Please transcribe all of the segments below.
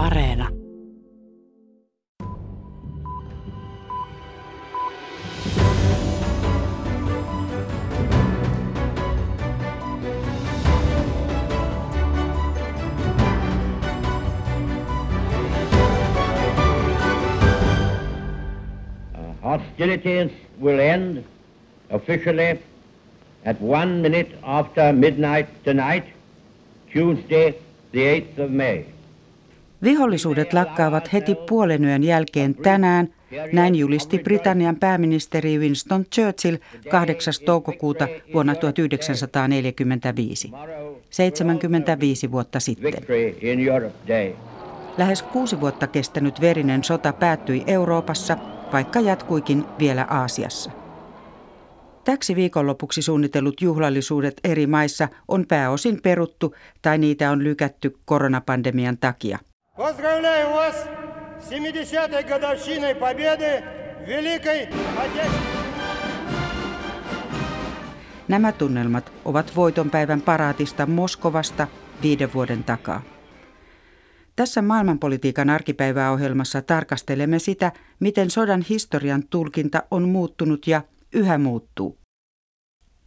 Areena. Uh, hostilities will end officially at one minute after midnight tonight, Tuesday, the 8th of May. Vihollisuudet lakkaavat heti puolen yön jälkeen tänään, näin julisti Britannian pääministeri Winston Churchill 8. toukokuuta vuonna 1945, 75 vuotta sitten. Lähes kuusi vuotta kestänyt verinen sota päättyi Euroopassa, vaikka jatkuikin vielä Aasiassa. Täksi viikonlopuksi suunnitellut juhlallisuudet eri maissa on pääosin peruttu tai niitä on lykätty koronapandemian takia. Поздравляю вас с 70-й годовщиной победы Великой Nämä tunnelmat ovat voitonpäivän paraatista Moskovasta viiden vuoden takaa. Tässä maailmanpolitiikan arkipäiväohjelmassa tarkastelemme sitä, miten sodan historian tulkinta on muuttunut ja yhä muuttuu.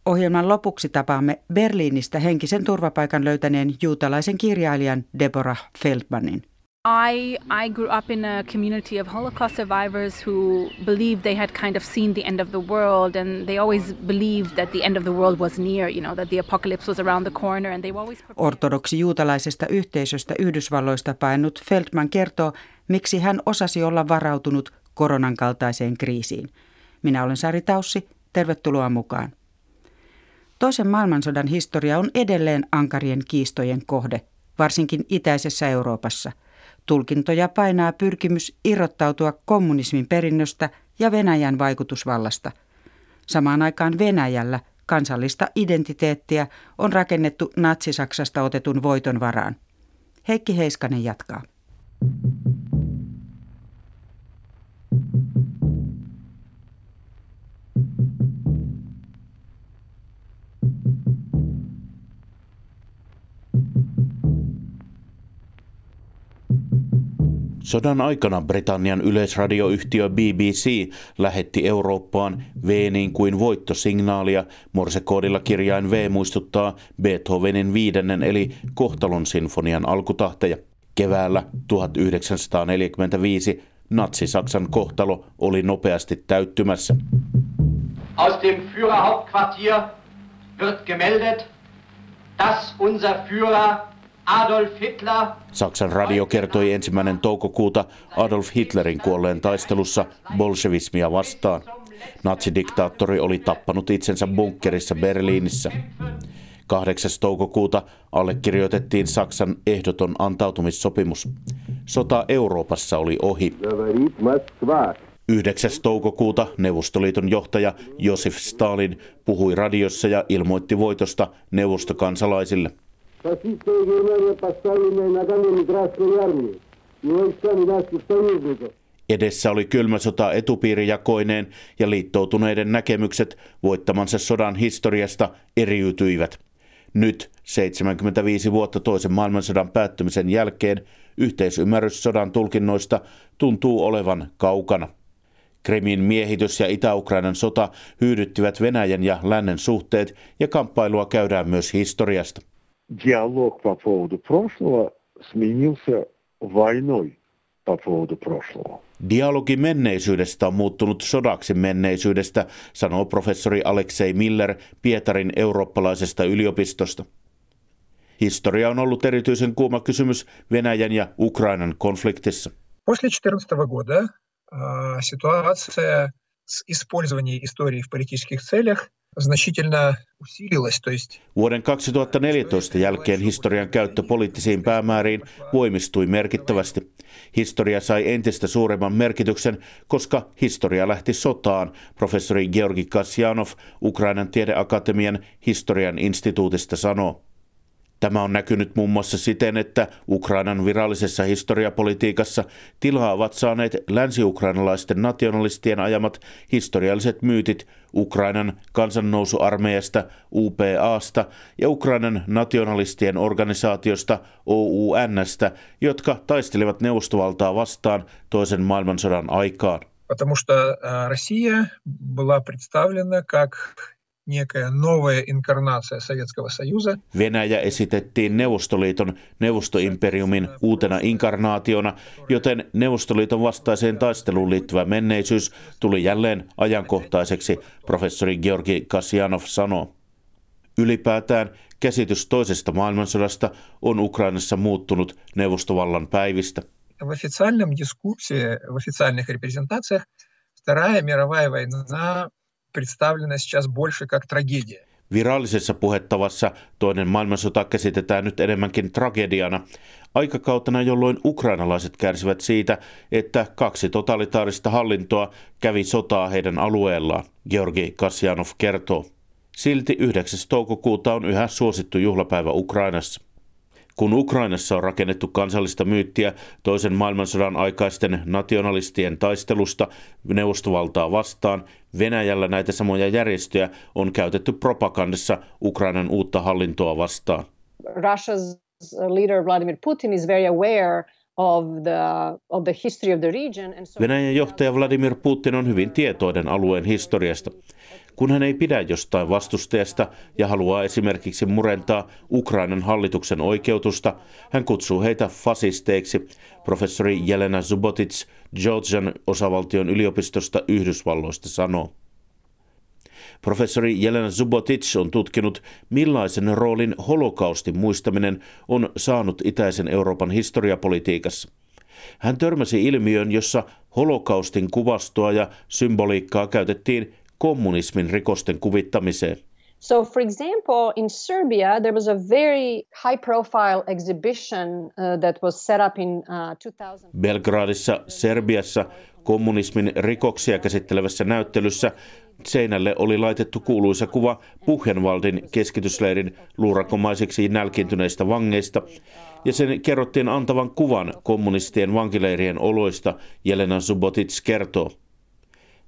Ohjelman lopuksi tapaamme Berliinistä henkisen turvapaikan löytäneen juutalaisen kirjailijan Deborah Feldmanin. I, I grew up in a community of Holocaust survivors who believed they had kind of seen the end of the world and they always believed that the end of the world was near, you know, that the apocalypse was around the corner and they always Ortodoksi juutalaisesta yhteisöstä Yhdysvalloista painut Feldman kertoo, miksi hän osasi olla varautunut koronan kaltaiseen kriisiin. Minä olen Sari Taussi, tervetuloa mukaan. Toisen maailmansodan historia on edelleen ankarien kiistojen kohde, varsinkin itäisessä Euroopassa – Tulkintoja painaa pyrkimys irrottautua kommunismin perinnöstä ja Venäjän vaikutusvallasta. Samaan aikaan Venäjällä kansallista identiteettiä on rakennettu Natsi-Saksasta otetun voiton varaan. Heikki Heiskanen jatkaa. Sodan aikana Britannian yleisradioyhtiö BBC lähetti Eurooppaan V niin kuin voittosignaalia. Morsekoodilla kirjain V muistuttaa Beethovenin viidennen eli kohtalon sinfonian alkutahteja. Keväällä 1945 Natsi-Saksan kohtalo oli nopeasti täyttymässä. Aus dem Führerhauptquartier wird gemeldet, dass unser Führer Adolf Hitler. Saksan radio kertoi ensimmäinen toukokuuta Adolf Hitlerin kuolleen taistelussa bolshevismia vastaan. Natsidiktaattori oli tappanut itsensä bunkkerissa Berliinissä. 8. toukokuuta allekirjoitettiin Saksan ehdoton antautumissopimus. Sota Euroopassa oli ohi. 9. toukokuuta Neuvostoliiton johtaja Josef Stalin puhui radiossa ja ilmoitti voitosta neuvostokansalaisille. Фашистская Германия, поставленная ногами Красной армии и войсками наших союзников, Edessä oli kylmä sota etupiirijakoineen ja liittoutuneiden näkemykset voittamansa sodan historiasta eriytyivät. Nyt, 75 vuotta toisen maailmansodan päättymisen jälkeen, yhteisymmärrys sodan tulkinnoista tuntuu olevan kaukana. Krimin miehitys ja Itä-Ukrainan sota hyydyttivät Venäjän ja lännen suhteet ja kamppailua käydään myös historiasta диалог по поводу прошлого сменился войной по поводу прошлого. Dialogi menneisyydestä on muuttunut sodaksi menneisyydestä, sanoo professori Aleksei Miller Pietarin eurooppalaisesta yliopistosta. Historia on ollut erityisen kuuma kysymys Venäjän ja Ukrainan konfliktissa. После 14 года ситуация с использованием истории в политических целях Vuoden 2014 jälkeen historian käyttö poliittisiin päämääriin voimistui merkittävästi. Historia sai entistä suuremman merkityksen, koska historia lähti sotaan, professori Georgi Kasjanov Ukrainan tiedeakatemian historian instituutista sanoo. Tämä on näkynyt muun muassa siten, että Ukrainan virallisessa historiapolitiikassa tilaa ovat saaneet länsi-ukrainalaisten nationalistien ajamat historialliset myytit Ukrainan kansannousuarmeijasta UPAsta ja Ukrainan nationalistien organisaatiosta OUNstä, jotka taistelivat neuvostovaltaa vastaan toisen maailmansodan aikaan. Потому что Россия была представлена как некая новая инкарнация Советского Союза. Venäjä esitettiin Neuvostoliiton neuvostoimperiumin uutena inkarnaationa, joten Neuvostoliiton vastaiseen taisteluun liittyvä menneisyys tuli jälleen ajankohtaiseksi, professori Georgi Kasjanov sanoo. Ylipäätään käsitys toisesta maailmansodasta on Ukrainassa muuttunut neuvostovallan päivistä. В официальном дискурсе, в официальных репрезентациях Вторая мировая война представлена сейчас больше как трагедия. Virallisessa puhettavassa toinen maailmansota käsitetään nyt enemmänkin tragediana, aikakautena jolloin ukrainalaiset kärsivät siitä, että kaksi totalitaarista hallintoa kävi sotaa heidän alueellaan, Georgi Kasjanov kertoo. Silti 9. toukokuuta on yhä suosittu juhlapäivä Ukrainassa. Kun Ukrainassa on rakennettu kansallista myyttiä toisen maailmansodan aikaisten nationalistien taistelusta neuvostovaltaa vastaan, Venäjällä näitä samoja järjestöjä on käytetty propagandassa Ukrainan uutta hallintoa vastaan. Russia's leader Vladimir Putin is very aware Venäjän johtaja Vladimir Putin on hyvin tietoinen alueen historiasta. Kun hän ei pidä jostain vastustajasta ja haluaa esimerkiksi murentaa Ukrainan hallituksen oikeutusta, hän kutsuu heitä fasisteiksi, professori Jelena Zubotic Georgian osavaltion yliopistosta Yhdysvalloista sanoo. Professori Jelena Zubotic on tutkinut, millaisen roolin holokaustin muistaminen on saanut itäisen Euroopan historiapolitiikassa. Hän törmäsi ilmiön, jossa holokaustin kuvastoa ja symboliikkaa käytettiin kommunismin rikosten kuvittamiseen. So, for example, in Serbia, there was a very high profile exhibition uh, that was set up in uh, 2000. Belgradissa, Serbiassa, kommunismin rikoksia käsittelevässä näyttelyssä seinälle oli laitettu kuuluisa kuva Buchenwaldin keskitysleirin luurakomaisiksi nälkiintyneistä vangeista, ja sen kerrottiin antavan kuvan kommunistien vankileirien oloista, Jelena Zubotic kertoo.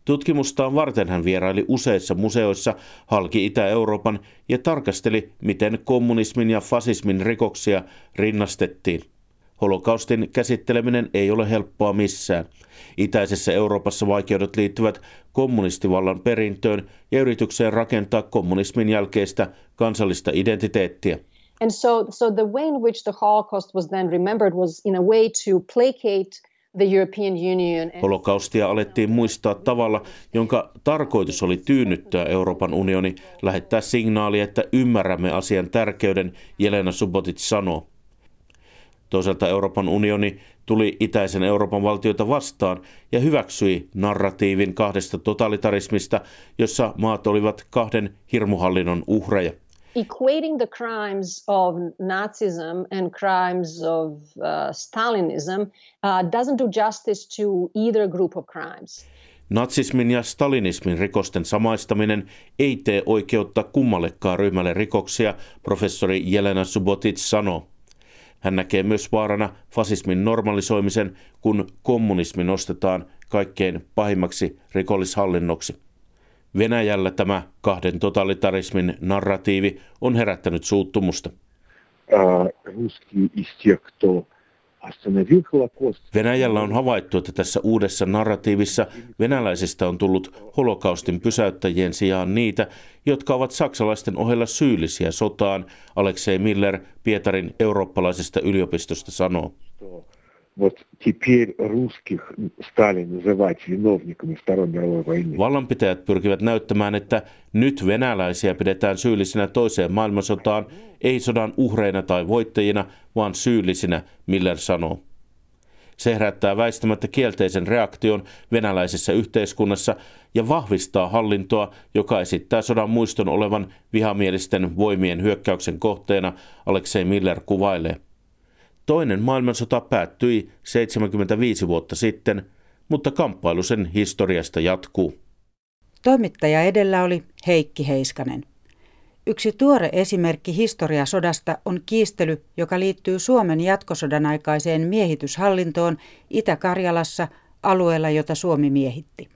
Tutkimustaan varten hän vieraili useissa museoissa halki Itä-Euroopan ja tarkasteli, miten kommunismin ja fasismin rikoksia rinnastettiin. Holokaustin käsitteleminen ei ole helppoa missään. Itäisessä Euroopassa vaikeudet liittyvät kommunistivallan perintöön ja yritykseen rakentaa kommunismin jälkeistä kansallista identiteettiä. And so, so the way in which the Holocaust was then remembered was in a way to placate Holokaustia alettiin muistaa tavalla, jonka tarkoitus oli tyynnyttää Euroopan unioni, lähettää signaali, että ymmärrämme asian tärkeyden, Jelena Subotic sanoo. Toisaalta Euroopan unioni tuli itäisen Euroopan valtioita vastaan ja hyväksyi narratiivin kahdesta totalitarismista, jossa maat olivat kahden hirmuhallinnon uhreja equating the crimes of Nazism and crimes of uh, Stalinism uh, doesn't do justice to either group of crimes. Natsismin ja stalinismin rikosten samaistaminen ei tee oikeutta kummallekaan ryhmälle rikoksia, professori Jelena Subotic sanoo. Hän näkee myös vaarana fasismin normalisoimisen, kun kommunismi nostetaan kaikkein pahimmaksi rikollishallinnoksi. Venäjällä tämä kahden totalitarismin narratiivi on herättänyt suuttumusta. Venäjällä on havaittu, että tässä uudessa narratiivissa venäläisistä on tullut holokaustin pysäyttäjien sijaan niitä, jotka ovat saksalaisten ohella syyllisiä sotaan, Aleksei Miller Pietarin eurooppalaisesta yliopistosta sanoo Вот теперь русских стали называть виновниками Второй мировой войны. Vallanpitäjät pyrkivät näyttämään, että nyt venäläisiä pidetään syyllisinä toiseen maailmansotaan, ei sodan uhreina tai voittajina, vaan syyllisinä, Miller sanoo. Se herättää väistämättä kielteisen reaktion venäläisessä yhteiskunnassa ja vahvistaa hallintoa, joka esittää sodan muiston olevan vihamielisten voimien hyökkäyksen kohteena, Aleksei Miller kuvailee. Toinen maailmansota päättyi 75 vuotta sitten, mutta kamppailu sen historiasta jatkuu. Toimittaja edellä oli Heikki Heiskanen. Yksi tuore esimerkki historiasodasta on kiistely, joka liittyy Suomen jatkosodan aikaiseen miehityshallintoon Itä-Karjalassa alueella, jota Suomi miehitti.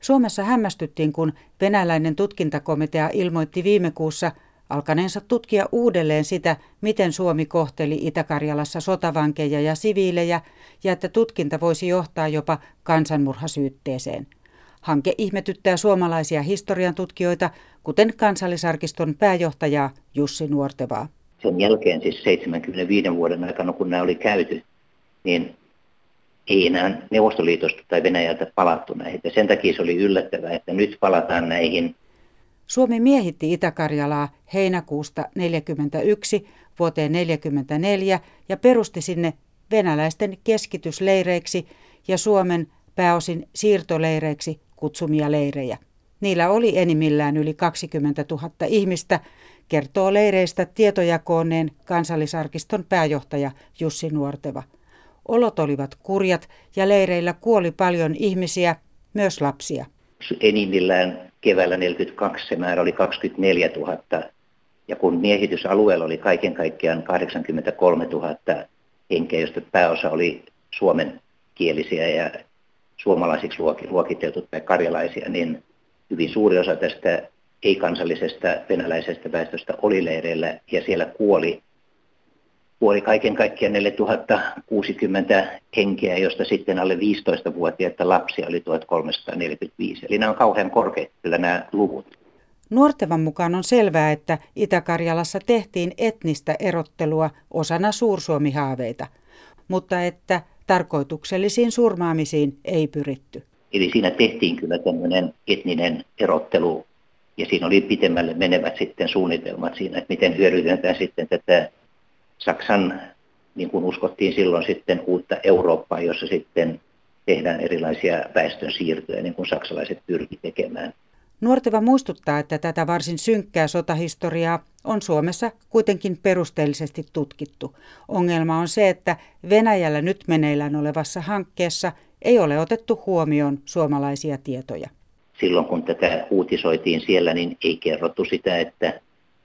Suomessa hämmästyttiin, kun venäläinen tutkintakomitea ilmoitti viime kuussa alkaneensa tutkia uudelleen sitä, miten Suomi kohteli Itä-Karjalassa sotavankeja ja siviilejä, ja että tutkinta voisi johtaa jopa kansanmurhasyytteeseen. Hanke ihmetyttää suomalaisia historian tutkijoita, kuten kansallisarkiston pääjohtajaa Jussi Nuortevaa. Sen jälkeen siis 75 vuoden aikana, kun nämä oli käyty, niin ei enää Neuvostoliitosta tai Venäjältä palattu näihin. Ja sen takia se oli yllättävää, että nyt palataan näihin. Suomi miehitti Itä-Karjalaa heinäkuusta 1941 vuoteen 1944 ja perusti sinne venäläisten keskitysleireiksi ja Suomen pääosin siirtoleireiksi kutsumia leirejä. Niillä oli enimmillään yli 20 000 ihmistä, kertoo leireistä tietojakooneen kansallisarkiston pääjohtaja Jussi Nuorteva. Olot olivat kurjat ja leireillä kuoli paljon ihmisiä, myös lapsia. Enimmillään keväällä 42 se määrä oli 24 000 ja kun miehitysalueella oli kaiken kaikkiaan 83 000 henkeä, joista pääosa oli suomen kielisiä ja suomalaisiksi luokiteltu tai karjalaisia, niin hyvin suuri osa tästä ei-kansallisesta venäläisestä väestöstä oli leireillä ja siellä kuoli, kuoli kaiken kaikkiaan 4060 henkeä, josta sitten alle 15-vuotiaita lapsia oli 1345. Eli nämä on kauhean korkeat kyllä nämä luvut. Nuortevan mukaan on selvää, että Itä-Karjalassa tehtiin etnistä erottelua osana suursuomihaaveita, mutta että tarkoituksellisiin surmaamisiin ei pyritty. Eli siinä tehtiin kyllä tämmöinen etninen erottelu ja siinä oli pitemmälle menevät sitten suunnitelmat siinä, että miten hyödynnetään sitten tätä Saksan, niin kuin uskottiin silloin sitten uutta Eurooppaa, jossa sitten tehdään erilaisia väestön siirtoja, niin kuin saksalaiset pyrkivät tekemään. Nuorteva muistuttaa, että tätä varsin synkkää sotahistoriaa on Suomessa kuitenkin perusteellisesti tutkittu. Ongelma on se, että Venäjällä nyt meneillään olevassa hankkeessa ei ole otettu huomioon suomalaisia tietoja. Silloin kun tätä uutisoitiin siellä, niin ei kerrottu sitä, että,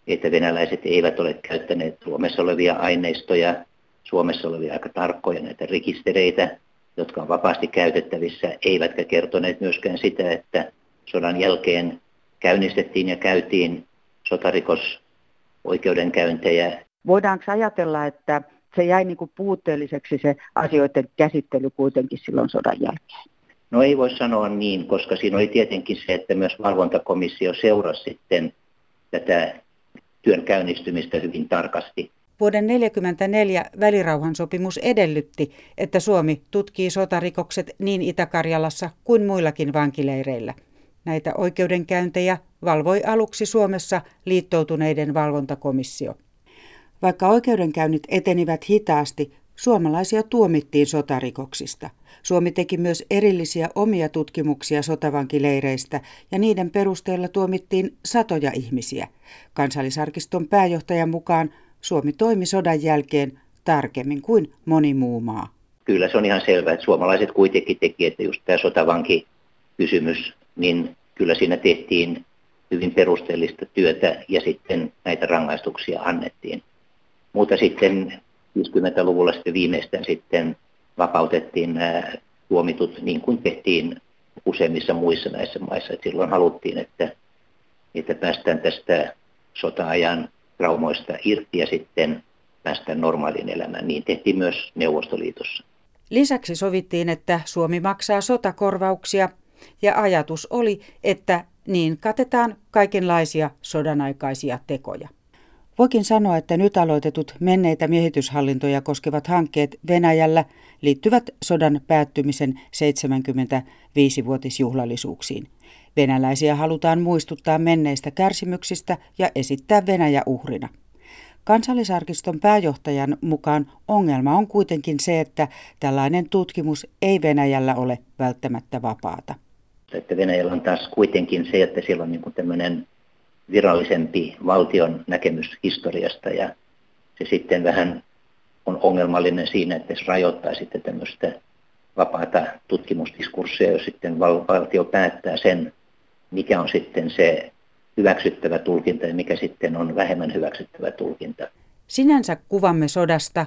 että venäläiset eivät ole käyttäneet Suomessa olevia aineistoja, Suomessa olevia aika tarkkoja näitä rekistereitä, jotka on vapaasti käytettävissä, eivätkä kertoneet myöskään sitä, että sodan jälkeen käynnistettiin ja käytiin sotarikosoikeudenkäyntejä. Voidaanko ajatella, että se jäi niin kuin puutteelliseksi se asioiden käsittely kuitenkin silloin sodan jälkeen? No ei voi sanoa niin, koska siinä oli tietenkin se, että myös valvontakomissio seurasi sitten tätä työn käynnistymistä hyvin tarkasti. Vuoden 1944 välirauhansopimus edellytti, että Suomi tutkii sotarikokset niin Itä-Karjalassa kuin muillakin vankileireillä. Näitä oikeudenkäyntejä valvoi aluksi Suomessa liittoutuneiden valvontakomissio. Vaikka oikeudenkäynnit etenivät hitaasti, suomalaisia tuomittiin sotarikoksista. Suomi teki myös erillisiä omia tutkimuksia sotavankileireistä ja niiden perusteella tuomittiin satoja ihmisiä. Kansallisarkiston pääjohtajan mukaan Suomi toimi sodan jälkeen tarkemmin kuin moni muu maa. Kyllä se on ihan selvää, että suomalaiset kuitenkin teki, että just tämä sotavanki kysymys, niin kyllä siinä tehtiin hyvin perusteellista työtä ja sitten näitä rangaistuksia annettiin. Mutta sitten 50-luvulla sitten viimeistään sitten vapautettiin nämä tuomitut niin kuin tehtiin useimmissa muissa näissä maissa. Et silloin haluttiin, että, että päästään tästä sota-ajan traumoista irti ja sitten päästään normaaliin elämään. Niin tehtiin myös Neuvostoliitossa. Lisäksi sovittiin, että Suomi maksaa sotakorvauksia ja ajatus oli, että niin katetaan kaikenlaisia sodanaikaisia tekoja. Voikin sanoa, että nyt aloitetut menneitä miehityshallintoja koskevat hankkeet Venäjällä liittyvät sodan päättymisen 75-vuotisjuhlallisuuksiin. Venäläisiä halutaan muistuttaa menneistä kärsimyksistä ja esittää Venäjä uhrina. Kansallisarkiston pääjohtajan mukaan ongelma on kuitenkin se, että tällainen tutkimus ei Venäjällä ole välttämättä vapaata. Että Venäjällä on taas kuitenkin se, että siellä on niin tämmöinen virallisempi valtion näkemys historiasta ja se sitten vähän on ongelmallinen siinä, että se rajoittaa sitten tämmöistä vapaata tutkimusdiskurssia, jos sitten valtio päättää sen, mikä on sitten se hyväksyttävä tulkinta ja mikä sitten on vähemmän hyväksyttävä tulkinta. Sinänsä kuvamme sodasta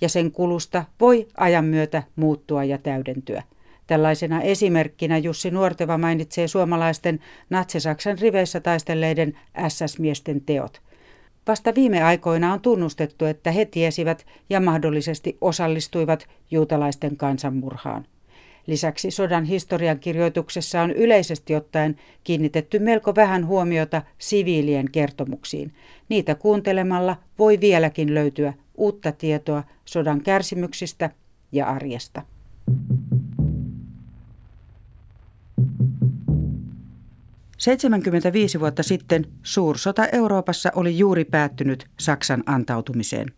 ja sen kulusta voi ajan myötä muuttua ja täydentyä. Tällaisena esimerkkinä Jussi Nuorteva mainitsee suomalaisten natsisaksan riveissä taistelleiden SS-miesten teot. Vasta viime aikoina on tunnustettu, että he tiesivät ja mahdollisesti osallistuivat juutalaisten kansanmurhaan. Lisäksi sodan historian kirjoituksessa on yleisesti ottaen kiinnitetty melko vähän huomiota siviilien kertomuksiin. Niitä kuuntelemalla voi vieläkin löytyä uutta tietoa sodan kärsimyksistä ja arjesta. 75 vuotta sitten suursota Euroopassa oli juuri päättynyt Saksan antautumiseen.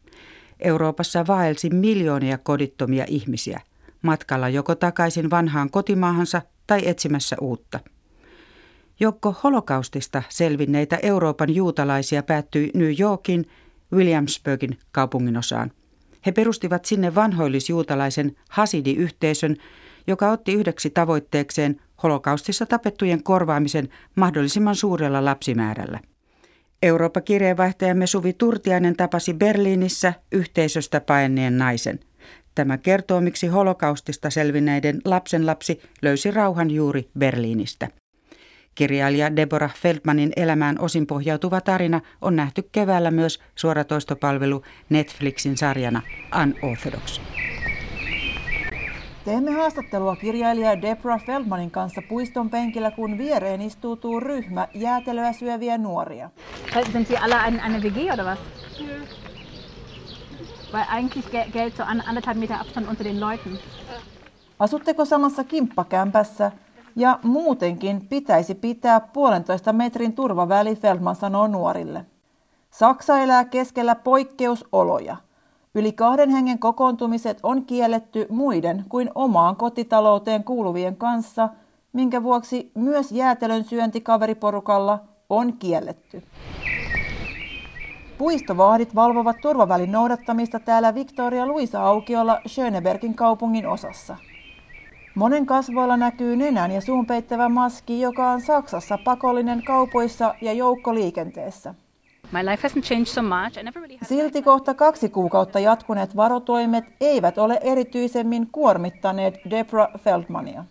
Euroopassa vaelsi miljoonia kodittomia ihmisiä, matkalla joko takaisin vanhaan kotimaahansa tai etsimässä uutta. Jokko holokaustista selvinneitä Euroopan juutalaisia päättyi New Yorkin Williamsburgin kaupunginosaan. He perustivat sinne vanhoillisjuutalaisen Hasidi-yhteisön, joka otti yhdeksi tavoitteekseen holokaustissa tapettujen korvaamisen mahdollisimman suurella lapsimäärällä. Eurooppa-kirjeenvaihtajamme Suvi Turtiainen tapasi Berliinissä yhteisöstä paenneen naisen. Tämä kertoo, miksi holokaustista selvinneiden lapsenlapsi löysi rauhan juuri Berliinistä. Kirjailija Deborah Feldmanin elämään osin pohjautuva tarina on nähty keväällä myös suoratoistopalvelu Netflixin sarjana Unorthodox. Teemme haastattelua kirjailija Deborah Feldmanin kanssa puiston penkillä, kun viereen istuutuu ryhmä jäätelöä syöviä nuoria. Sind Sie alle eine, eine WG oder was? Ja. Weil eigentlich gilt so anderthalb Meter Abstand unter den Leuten. Asutteko samassa kimppakämpässä? Ja muutenkin pitäisi pitää puolentoista metrin turvaväli, Feldman sanoo nuorille. Saksa elää keskellä poikkeusoloja – Yli kahden hengen kokoontumiset on kielletty muiden kuin omaan kotitalouteen kuuluvien kanssa, minkä vuoksi myös jäätelön syönti kaveriporukalla on kielletty. Puistovahdit valvovat turvavälin noudattamista täällä Victoria Luisa aukiolla Schönebergin kaupungin osassa. Monen kasvoilla näkyy nenän ja suun peittävä maski, joka on Saksassa pakollinen kaupoissa ja joukkoliikenteessä. Silti kohta kaksi kuukautta jatkuneet varotoimet eivät ole erityisemmin kuormittaneet Deborah Feldmania.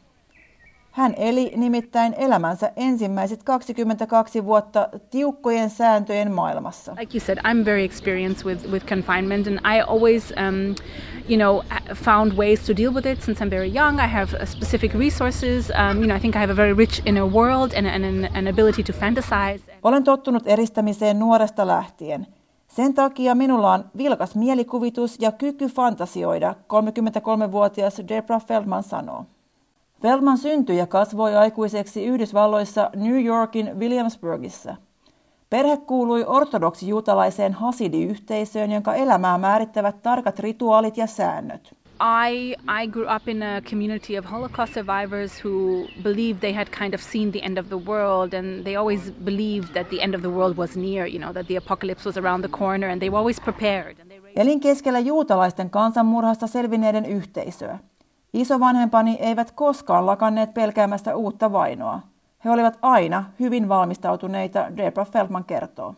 Hän eli nimittäin elämänsä ensimmäiset 22 vuotta tiukkojen sääntöjen maailmassa. Like you said, I'm very experienced with, with confinement and I always um, you know, found ways to deal with it since I'm very young. I have uh, specific resources. Um, you know, I think I have a very rich inner world and, and an, an ability to fantasize. Olen tottunut eristämiseen nuoresta lähtien. Sen takia minulla on vilkas mielikuvitus ja kyky fantasioida, 33-vuotias Deborah Feldman sanoo. Feldman syntyi ja kasvoi aikuiseksi Yhdysvalloissa New Yorkin Williamsburgissa. Perhe kuului ortodoksi-juutalaiseen Hasidi-yhteisöön, jonka elämää määrittävät tarkat rituaalit ja säännöt. I, I grew up in a community of Holocaust survivors who believed they had kind of seen the end of the world and they always believed that the end of the world was near, you know, that the apocalypse was around the corner and they were always prepared. Elin keskellä juutalaisten kansanmurhasta selvinneiden yhteisöä. Isovanhempani eivät koskaan lakanneet pelkäämästä uutta vainoa. He olivat aina hyvin valmistautuneita, Deborah Feldman kertoo.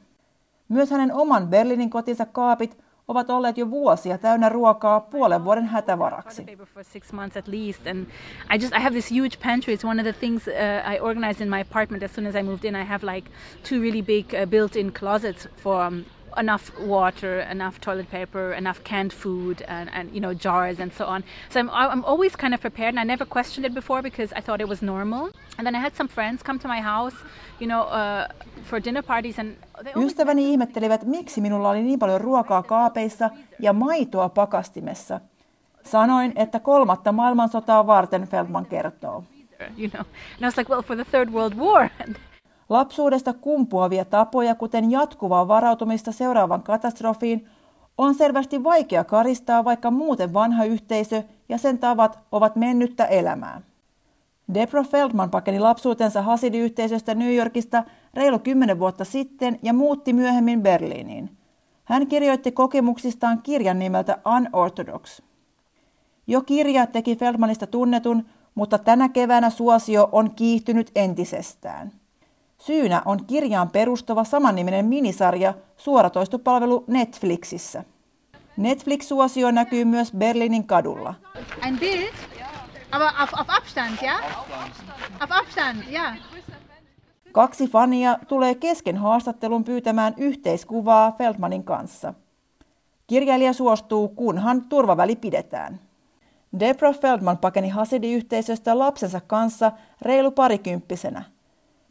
Myös hänen oman Berliinin kotinsa kaapit ovat olleet jo vuosia täynnä ruokaa puolen vuoden hätävaraksi. Really uh, enough water, enough toilet paper, enough canned food, and, and you know jars and so on. So I'm I'm always kind of prepared, and I never questioned it before because I thought it was normal. And then I had some friends come to my house, you know, uh, for dinner parties, and Ystäväni ihmettelivät, miksi minulla oli niin paljon ruokaa kaapeissa ja maitoa pakastimessa. Sanoin, että kolmatta maailmansotaa varten Feldman kertoo. You know, and I was like, well, for the third world war. Lapsuudesta kumpuavia tapoja, kuten jatkuvaa varautumista seuraavan katastrofiin, on selvästi vaikea karistaa, vaikka muuten vanha yhteisö ja sen tavat ovat mennyttä elämää. Deborah Feldman pakeni lapsuutensa Hasidi-yhteisöstä New Yorkista reilu kymmenen vuotta sitten ja muutti myöhemmin Berliiniin. Hän kirjoitti kokemuksistaan kirjan nimeltä Unorthodox. Jo kirja teki Feldmanista tunnetun, mutta tänä keväänä suosio on kiihtynyt entisestään. Syynä on kirjaan perustuva samanniminen minisarja suoratoistopalvelu Netflixissä. Netflix-suosio näkyy myös Berliinin kadulla. Ein Bild, aber auf, auf Abstand, ja? Auf Abstand, ja. Kaksi fania tulee kesken haastattelun pyytämään yhteiskuvaa Feldmanin kanssa. Kirjailija suostuu, kunhan turvaväli pidetään. Debra Feldman pakeni Hasidi-yhteisöstä lapsensa kanssa reilu parikymppisenä.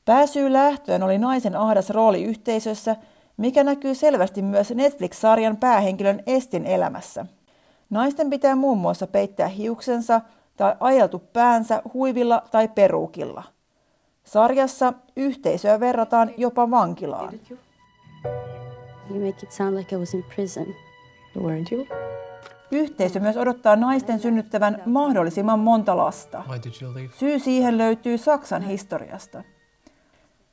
Pääsyy lähtöön oli naisen ahdas rooli yhteisössä, mikä näkyy selvästi myös Netflix-sarjan päähenkilön Estin elämässä. Naisten pitää muun muassa peittää hiuksensa tai ajeltu päänsä huivilla tai peruukilla. Sarjassa yhteisöä verrataan jopa vankilaan. You make it sound like I was in prison. Weren't you? Yhteisö myös odottaa naisten synnyttävän mahdollisimman monta lasta. Syy siihen löytyy Saksan historiasta.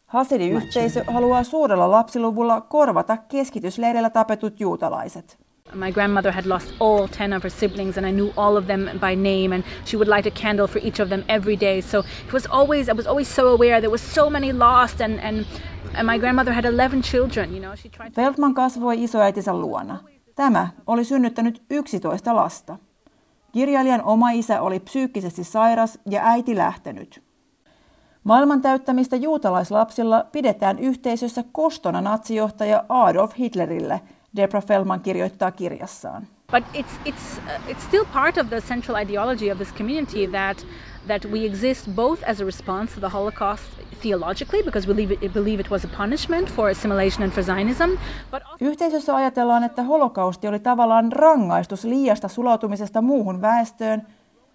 Hasidi-yhteisö haluaa suurella lapsiluvulla korvata keskitysleireillä tapetut juutalaiset. My grandmother had lost all 10 of her siblings, and I knew all of them by name, and she would light a candle for each of them every day. So it was always, I was always so aware there was so many lost, and, and, and my grandmother had 11 children. You know, she tried Feldman kasvoi isoäitinsä luona. Tämä oli synnyttänyt 11 lasta. Kirjailijan oma isä oli psyykkisesti sairas ja äiti lähtenyt. Maailman täyttämistä juutalaislapsilla pidetään yhteisössä kostona natsijohtaja Adolf Hitlerille, Debra Feldman kirjoittaa kirjassaan. But it's, it's, uh, it's still part of the central ideology of this community that, that we exist both as a response to the Holocaust theologically, because we believe it, believe it was a punishment for assimilation and for Zionism. But also... Yhteisössä ajatellaan, että holokausti oli tavallaan rangaistus liiasta sulautumisesta muuhun väestöön,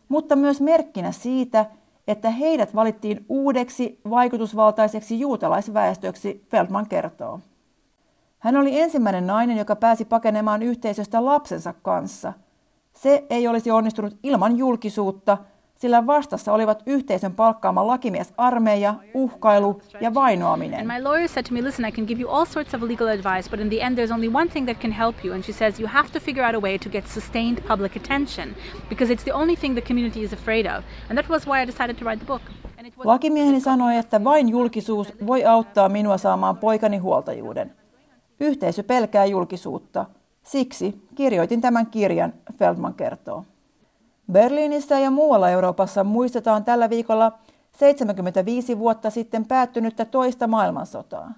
mutta myös merkkinä siitä, että heidät valittiin uudeksi vaikutusvaltaiseksi juutalaisväestöksi, Feldman kertoo. Hän oli ensimmäinen nainen, joka pääsi pakenemaan yhteisöstä lapsensa kanssa. Se ei olisi onnistunut ilman julkisuutta, sillä vastassa olivat yhteisön palkkaama lakimiesarmeija, uhkailu ja vainoaminen. And my lawyer said to me, listen, I can give you all sorts of legal advice, but in the end there's only one thing that can help you. And she says, you have to figure out a way to get sustained public attention, because it's the only thing the community is afraid of. And that was why I decided to write the book. Lakimieheni sanoi, että vain julkisuus voi auttaa minua saamaan poikani huoltajuuden. Yhteisö pelkää julkisuutta. Siksi kirjoitin tämän kirjan, Feldman kertoo. Berliinissä ja muualla Euroopassa muistetaan tällä viikolla 75 vuotta sitten päättynyttä toista maailmansotaa.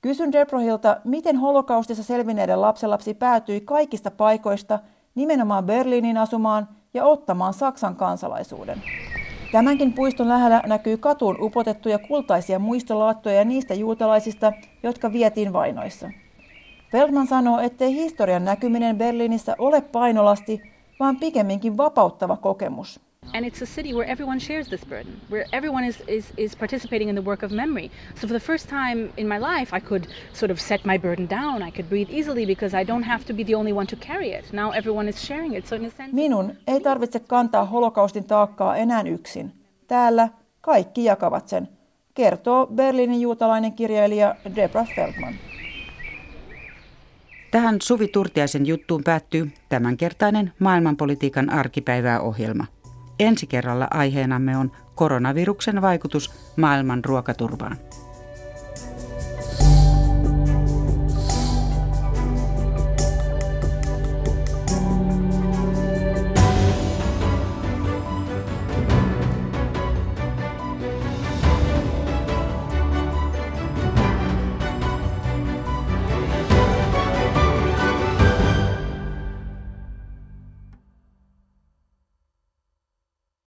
Kysyn Debrohilta, miten holokaustissa selvinneiden lapsenlapsi päätyi kaikista paikoista nimenomaan Berliinin asumaan ja ottamaan Saksan kansalaisuuden. Tämänkin puiston lähellä näkyy katuun upotettuja kultaisia muistolaattoja niistä juutalaisista, jotka vietiin vainoissa. Feldman sanoo, ettei historian näkyminen Berliinissä ole painolasti, vaan pikemminkin vapauttava kokemus. And it's a city where everyone shares this burden, where everyone is, is, is participating in the work of memory. So for the first time in my life, I could sort of set my burden down. I could breathe easily because I don't have to be the only one to carry it. Now everyone is sharing it. So in a sense... Minun ei tarvitse kantaa holokaustin taakkaa enää yksin. Täällä kaikki jakavat sen, kertoo Berliinin juutalainen kirjailija Debra Feldman. Tähän Suvi Turtiaisen juttuun päättyy tämänkertainen maailmanpolitiikan arkipäivää ohjelma. Ensi kerralla aiheenamme on koronaviruksen vaikutus maailman ruokaturvaan.